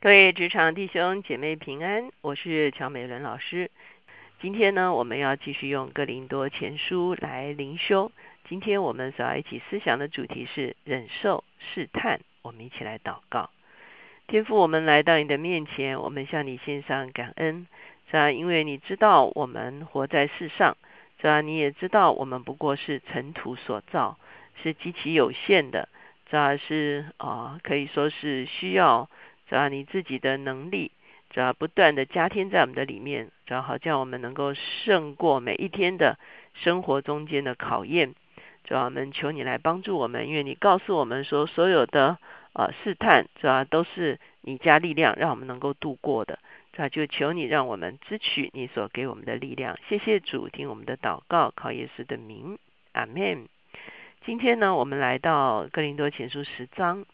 各位职场弟兄姐妹平安，我是乔美伦老师。今天呢，我们要继续用哥林多前书来灵修。今天我们所要一起思想的主题是忍受试探。我们一起来祷告，天父，我们来到你的面前，我们向你献上感恩，是吧？因为你知道我们活在世上，是吧？你也知道我们不过是尘土所造，是极其有限的，是吧？是啊，可以说是需要。只要你自己的能力，只要不断的加添在我们的里面，只要好叫我们能够胜过每一天的生活中间的考验。主要我们求你来帮助我们，因为你告诉我们说，所有的呃试探，主要都是你加力量，让我们能够度过的。这就求你让我们支取你所给我们的力量。谢谢主，听我们的祷告，靠耶稣的名，阿门。今天呢，我们来到哥林多前书十章，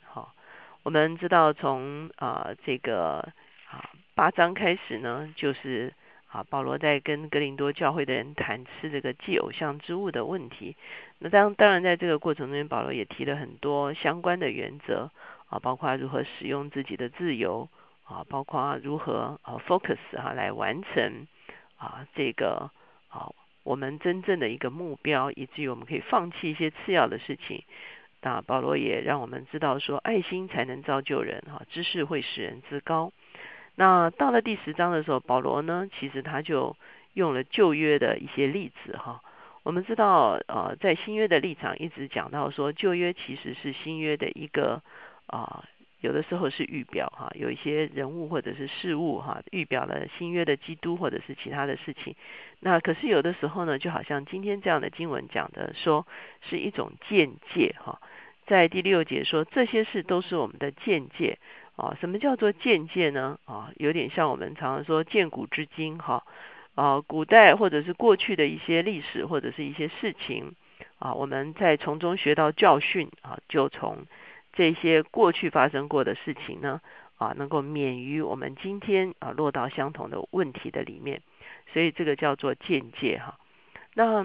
我们知道，从啊这个啊八章开始呢，就是啊保罗在跟格林多教会的人谈吃这个祭偶像之物的问题。那当当然，在这个过程中，保罗也提了很多相关的原则啊，包括如何使用自己的自由啊，包括如何啊 focus 哈来完成啊这个啊我们真正的一个目标，以至于我们可以放弃一些次要的事情。那保罗也让我们知道说，爱心才能造就人哈，知识会使人自高。那到了第十章的时候，保罗呢，其实他就用了旧约的一些例子哈。我们知道，呃，在新约的立场一直讲到说，旧约其实是新约的一个啊，有的时候是预表哈，有一些人物或者是事物哈，预表了新约的基督或者是其他的事情。那可是有的时候呢，就好像今天这样的经文讲的说，是一种见解哈。在第六节说，这些事都是我们的见解啊。什么叫做见解呢？啊，有点像我们常常说见古知今哈。啊，古代或者是过去的一些历史或者是一些事情啊，我们在从中学到教训啊，就从这些过去发生过的事情呢啊，能够免于我们今天啊落到相同的问题的里面。所以这个叫做见解哈。那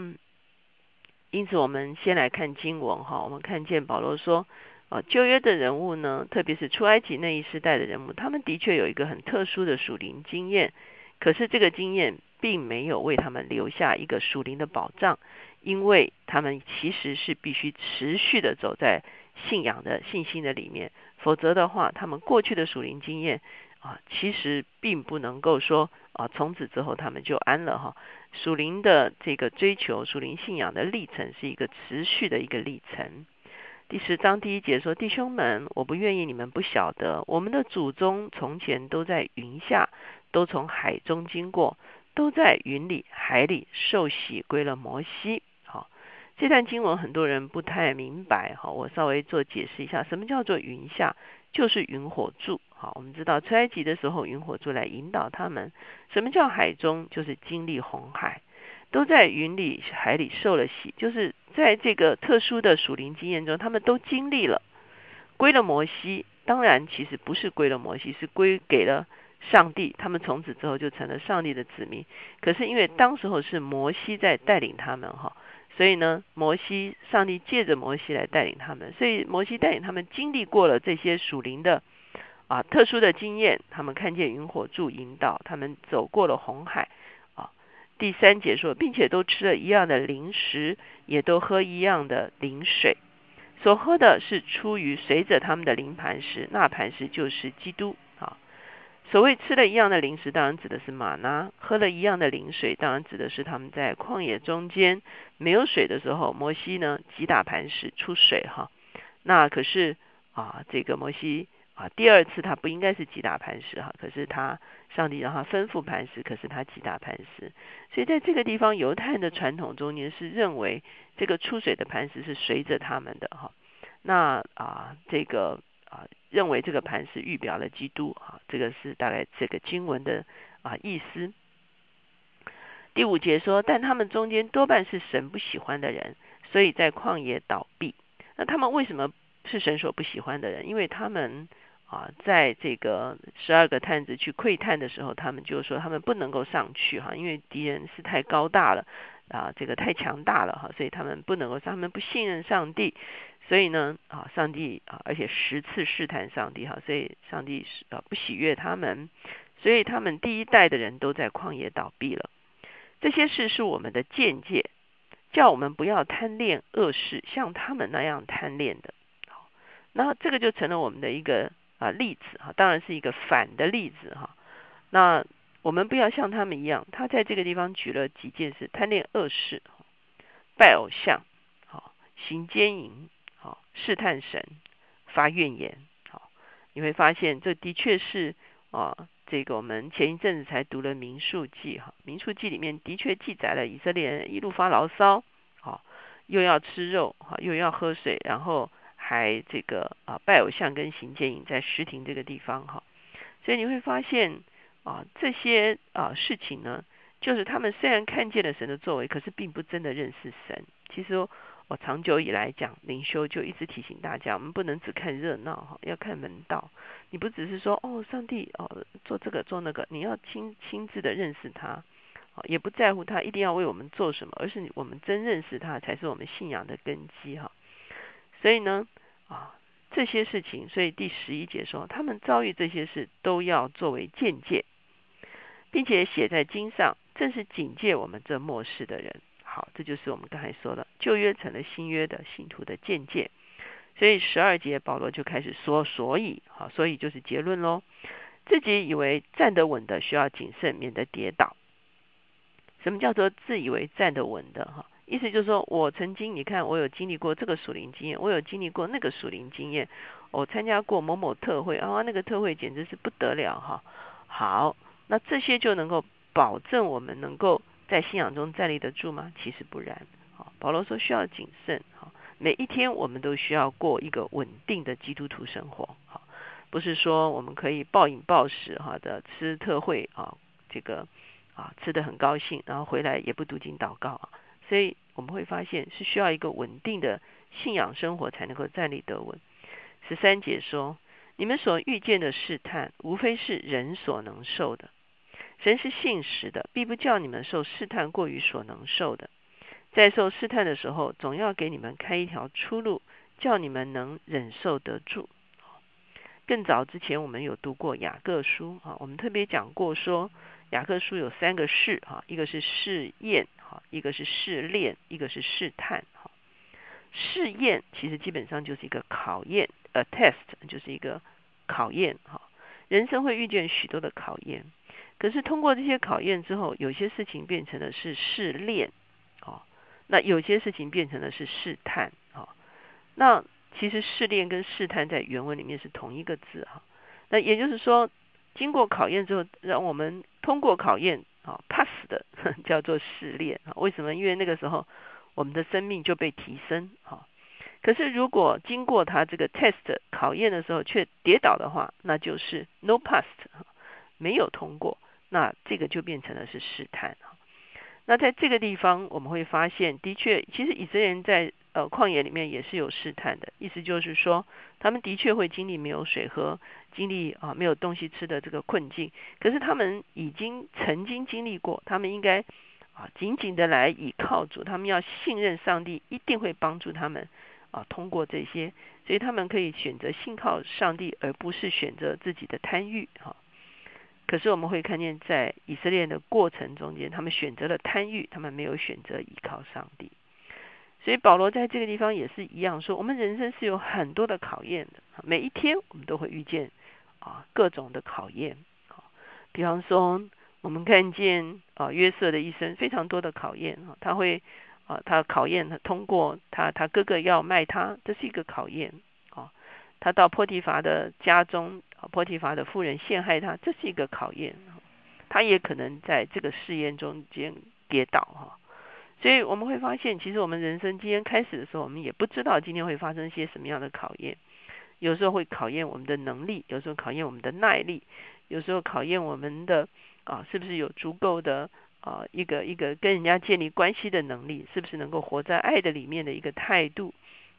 因此，我们先来看经文哈。我们看见保罗说，啊，旧约的人物呢，特别是出埃及那一时代的人物，他们的确有一个很特殊的属灵经验。可是，这个经验并没有为他们留下一个属灵的保障，因为他们其实是必须持续的走在信仰的信心的里面，否则的话，他们过去的属灵经验啊，其实并不能够说啊，从此之后他们就安了哈。属灵的这个追求，属灵信仰的历程是一个持续的一个历程。第十章第一节说：“弟兄们，我不愿意你们不晓得，我们的祖宗从前都在云下，都从海中经过，都在云里、海里受洗归了摩西。”好，这段经文很多人不太明白，哈，我稍微做解释一下，什么叫做云下？就是云火柱。好，我们知道出埃及的时候，云火柱来引导他们。什么叫海中？就是经历红海，都在云里、海里受了洗。就是在这个特殊的属灵经验中，他们都经历了，归了摩西。当然，其实不是归了摩西，是归给了上帝。他们从此之后就成了上帝的子民。可是因为当时候是摩西在带领他们，哈，所以呢，摩西上帝借着摩西来带领他们。所以摩西带领他们经历过了这些属灵的。啊，特殊的经验，他们看见云火柱引导，他们走过了红海。啊，第三节说，并且都吃了一样的零食，也都喝一样的灵水，所喝的是出于随着他们的灵磐石，那磐石就是基督。啊，所谓吃了一样的零食，当然指的是马拿；喝了一样的灵水，当然指的是他们在旷野中间没有水的时候，摩西呢击打磐石出水。哈，那可是啊，这个摩西。啊，第二次他不应该是击打磐石哈，可是他上帝让他吩咐磐石，可是他击打磐石，所以在这个地方，犹太人的传统中间是认为这个出水的磐石是随着他们的哈。那啊，这个啊，认为这个磐石预表了基督哈，这个是大概这个经文的啊意思。第五节说，但他们中间多半是神不喜欢的人，所以在旷野倒闭。那他们为什么是神所不喜欢的人？因为他们。啊，在这个十二个探子去窥探的时候，他们就说他们不能够上去哈，因为敌人是太高大了啊，这个太强大了哈，所以他们不能够，他们不信任上帝，所以呢，啊，上帝啊，而且十次试探上帝哈，所以上帝是啊不喜悦他们，所以他们第一代的人都在旷野倒闭了。这些事是我们的见解，叫我们不要贪恋恶事，像他们那样贪恋的。好，那这个就成了我们的一个啊例子哈，当然是一个反的例子哈。那我们不要像他们一样，他在这个地方举了几件事：贪恋恶事，拜偶像，好，行奸淫，好，试探神，发怨言。好，你会发现这的确是啊。这个我们前一阵子才读了《民数记》哈，《民数记》里面的确记载了以色列人一路发牢骚，好，又要吃肉哈，又要喝水，然后还这个啊拜偶像跟行奸淫在石亭这个地方哈，所以你会发现啊这些啊事情呢，就是他们虽然看见了神的作为，可是并不真的认识神。其实。我长久以来讲灵修，就一直提醒大家，我们不能只看热闹哈，要看门道。你不只是说哦，上帝哦，做这个做那个，你要亲亲自的认识他，也不在乎他一定要为我们做什么，而是我们真认识他，才是我们信仰的根基哈。所以呢，啊这些事情，所以第十一节说，他们遭遇这些事，都要作为见解，并且写在经上，正是警戒我们这末世的人。好，这就是我们刚才说的旧约成了新约的信徒的见解。所以十二节保罗就开始说，所以好，所以就是结论喽。自己以为站得稳的需要谨慎，免得跌倒。什么叫做自以为站得稳的？哈，意思就是说我曾经你看我有经历过这个属灵经验，我有经历过那个属灵经验，我参加过某某特会啊，那个特会简直是不得了哈。好，那这些就能够保证我们能够。在信仰中站立得住吗？其实不然。好，保罗说需要谨慎。好，每一天我们都需要过一个稳定的基督徒生活。好，不是说我们可以暴饮暴食哈的吃特会啊，这个啊吃的很高兴，然后回来也不读经祷告啊。所以我们会发现是需要一个稳定的信仰生活才能够站立得稳。十三节说，你们所遇见的试探，无非是人所能受的。神是信实的，必不叫你们受试探过于所能受的。在受试探的时候，总要给你们开一条出路，叫你们能忍受得住。更早之前，我们有读过雅各书啊，我们特别讲过说，雅各书有三个试哈，一个是试验哈，一个是试炼，一个是试探哈。试验其实基本上就是一个考验，a test 就是一个考验哈。人生会遇见许多的考验。可是通过这些考验之后，有些事情变成了是试炼，哦，那有些事情变成了是试探，哦，那其实试炼跟试探在原文里面是同一个字哈。那也就是说，经过考验之后，让我们通过考验啊的 叫做试炼。为什么？因为那个时候我们的生命就被提升哈。可是如果经过他这个 test 考验的时候却跌倒的话，那就是 no pass，没有通过。那这个就变成了是试探。那在这个地方，我们会发现，的确，其实以色列人在呃旷野里面也是有试探的。意思就是说，他们的确会经历没有水喝，经历啊没有东西吃的这个困境。可是他们已经曾经经历过，他们应该啊紧紧的来倚靠主，他们要信任上帝一定会帮助他们啊通过这些，所以他们可以选择信靠上帝，而不是选择自己的贪欲哈。可是我们会看见，在以色列的过程中间，他们选择了贪欲，他们没有选择依靠上帝。所以保罗在这个地方也是一样说，我们人生是有很多的考验的，每一天我们都会遇见啊各种的考验。比方说，我们看见啊约瑟的一生非常多的考验啊，他会啊他考验他通过他他哥哥要卖他，这是一个考验啊。他到波提乏的家中。波提乏的夫人陷害他，这是一个考验。他也可能在这个试验中间跌倒哈。所以我们会发现，其实我们人生今天开始的时候，我们也不知道今天会发生些什么样的考验。有时候会考验我们的能力，有时候考验我们的耐力，有时候考验我们的啊，是不是有足够的啊一个一个跟人家建立关系的能力，是不是能够活在爱的里面的一个态度，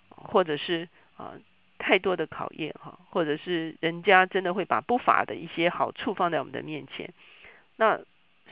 或者是啊。太多的考验哈，或者是人家真的会把不法的一些好处放在我们的面前，那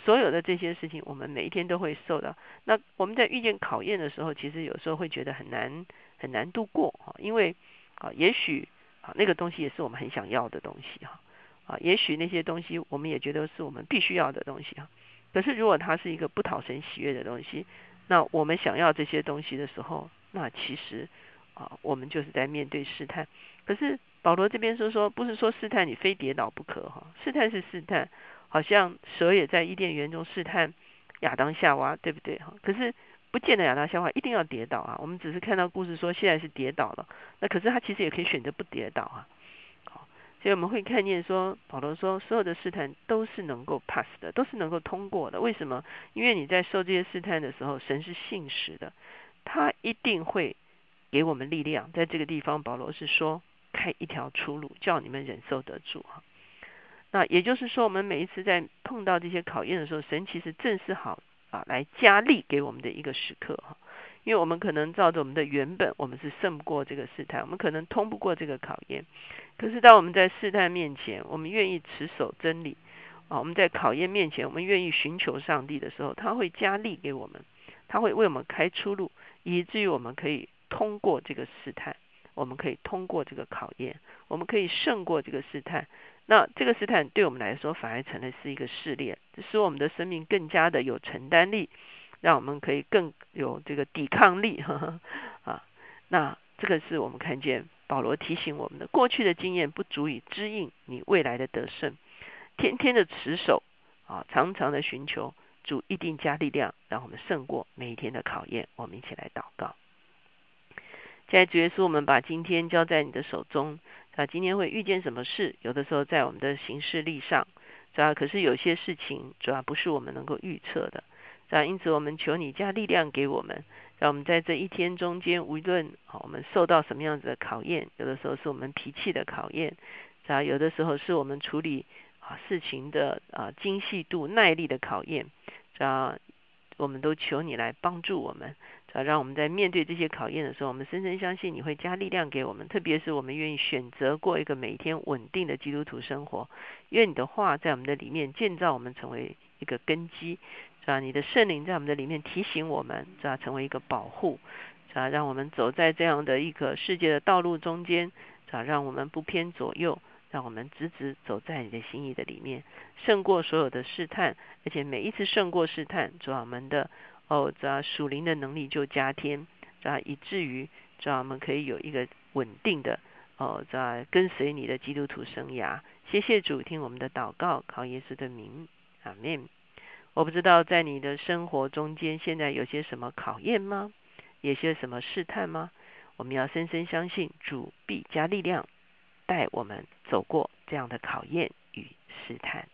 所有的这些事情，我们每一天都会受到。那我们在遇见考验的时候，其实有时候会觉得很难很难度过哈，因为啊，也许啊那个东西也是我们很想要的东西哈，啊，也许那些东西我们也觉得是我们必须要的东西哈。可是如果它是一个不讨神喜悦的东西，那我们想要这些东西的时候，那其实啊，我们就是在面对试探。可是保罗这边说说，不是说试探你非跌倒不可哈，试探是试探，好像蛇也在伊甸园中试探亚当夏娃，对不对哈？可是不见得亚当夏娃一定要跌倒啊，我们只是看到故事说现在是跌倒了，那可是他其实也可以选择不跌倒啊。好，所以我们会看见说，保罗说所有的试探都是能够 pass 的，都是能够通过的。为什么？因为你在受这些试探的时候，神是信实的，他一定会给我们力量。在这个地方，保罗是说。开一条出路，叫你们忍受得住哈。那也就是说，我们每一次在碰到这些考验的时候，神其实正是好啊，来加力给我们的一个时刻哈。因为我们可能照着我们的原本，我们是胜不过这个试探，我们可能通不过这个考验。可是当我们在试探面前，我们愿意持守真理啊，我们在考验面前，我们愿意寻求上帝的时候，他会加力给我们，他会为我们开出路，以至于我们可以通过这个试探。我们可以通过这个考验，我们可以胜过这个试探。那这个试探对我们来说，反而成了是一个试炼，使我们的生命更加的有承担力，让我们可以更有这个抵抗力。啊，那这个是我们看见保罗提醒我们的：过去的经验不足以指引你未来的得胜。天天的持守啊，常常的寻求主，一定加力量，让我们胜过每一天的考验。我们一起来祷告。在主耶稣，我们把今天交在你的手中。啊，今天会遇见什么事？有的时候在我们的行事历上，主要可是有些事情主要不是我们能够预测的。啊，因此我们求你加力量给我们，让我们在这一天中间，无论啊我们受到什么样子的考验，有的时候是我们脾气的考验，啊，有的时候是我们处理啊事情的啊精细度、耐力的考验，啊，我们都求你来帮助我们。啊，让我们在面对这些考验的时候，我们深深相信你会加力量给我们。特别是我们愿意选择过一个每天稳定的基督徒生活，愿你的话在我们的里面建造我们，成为一个根基，是吧？你的圣灵在我们的里面提醒我们，是吧？成为一个保护，是吧？让我们走在这样的一个世界的道路中间，是吧？让我们不偏左右，让我们直直走在你的心意的里面，胜过所有的试探，而且每一次胜过试探，主我们的。哦，这属灵的能力就加添，啊以至于这我们可以有一个稳定的哦，这跟随你的基督徒生涯。谢谢主，听我们的祷告，靠耶稣的名，阿门。我不知道在你的生活中间，现在有些什么考验吗？有些什么试探吗？我们要深深相信主必加力量，带我们走过这样的考验与试探。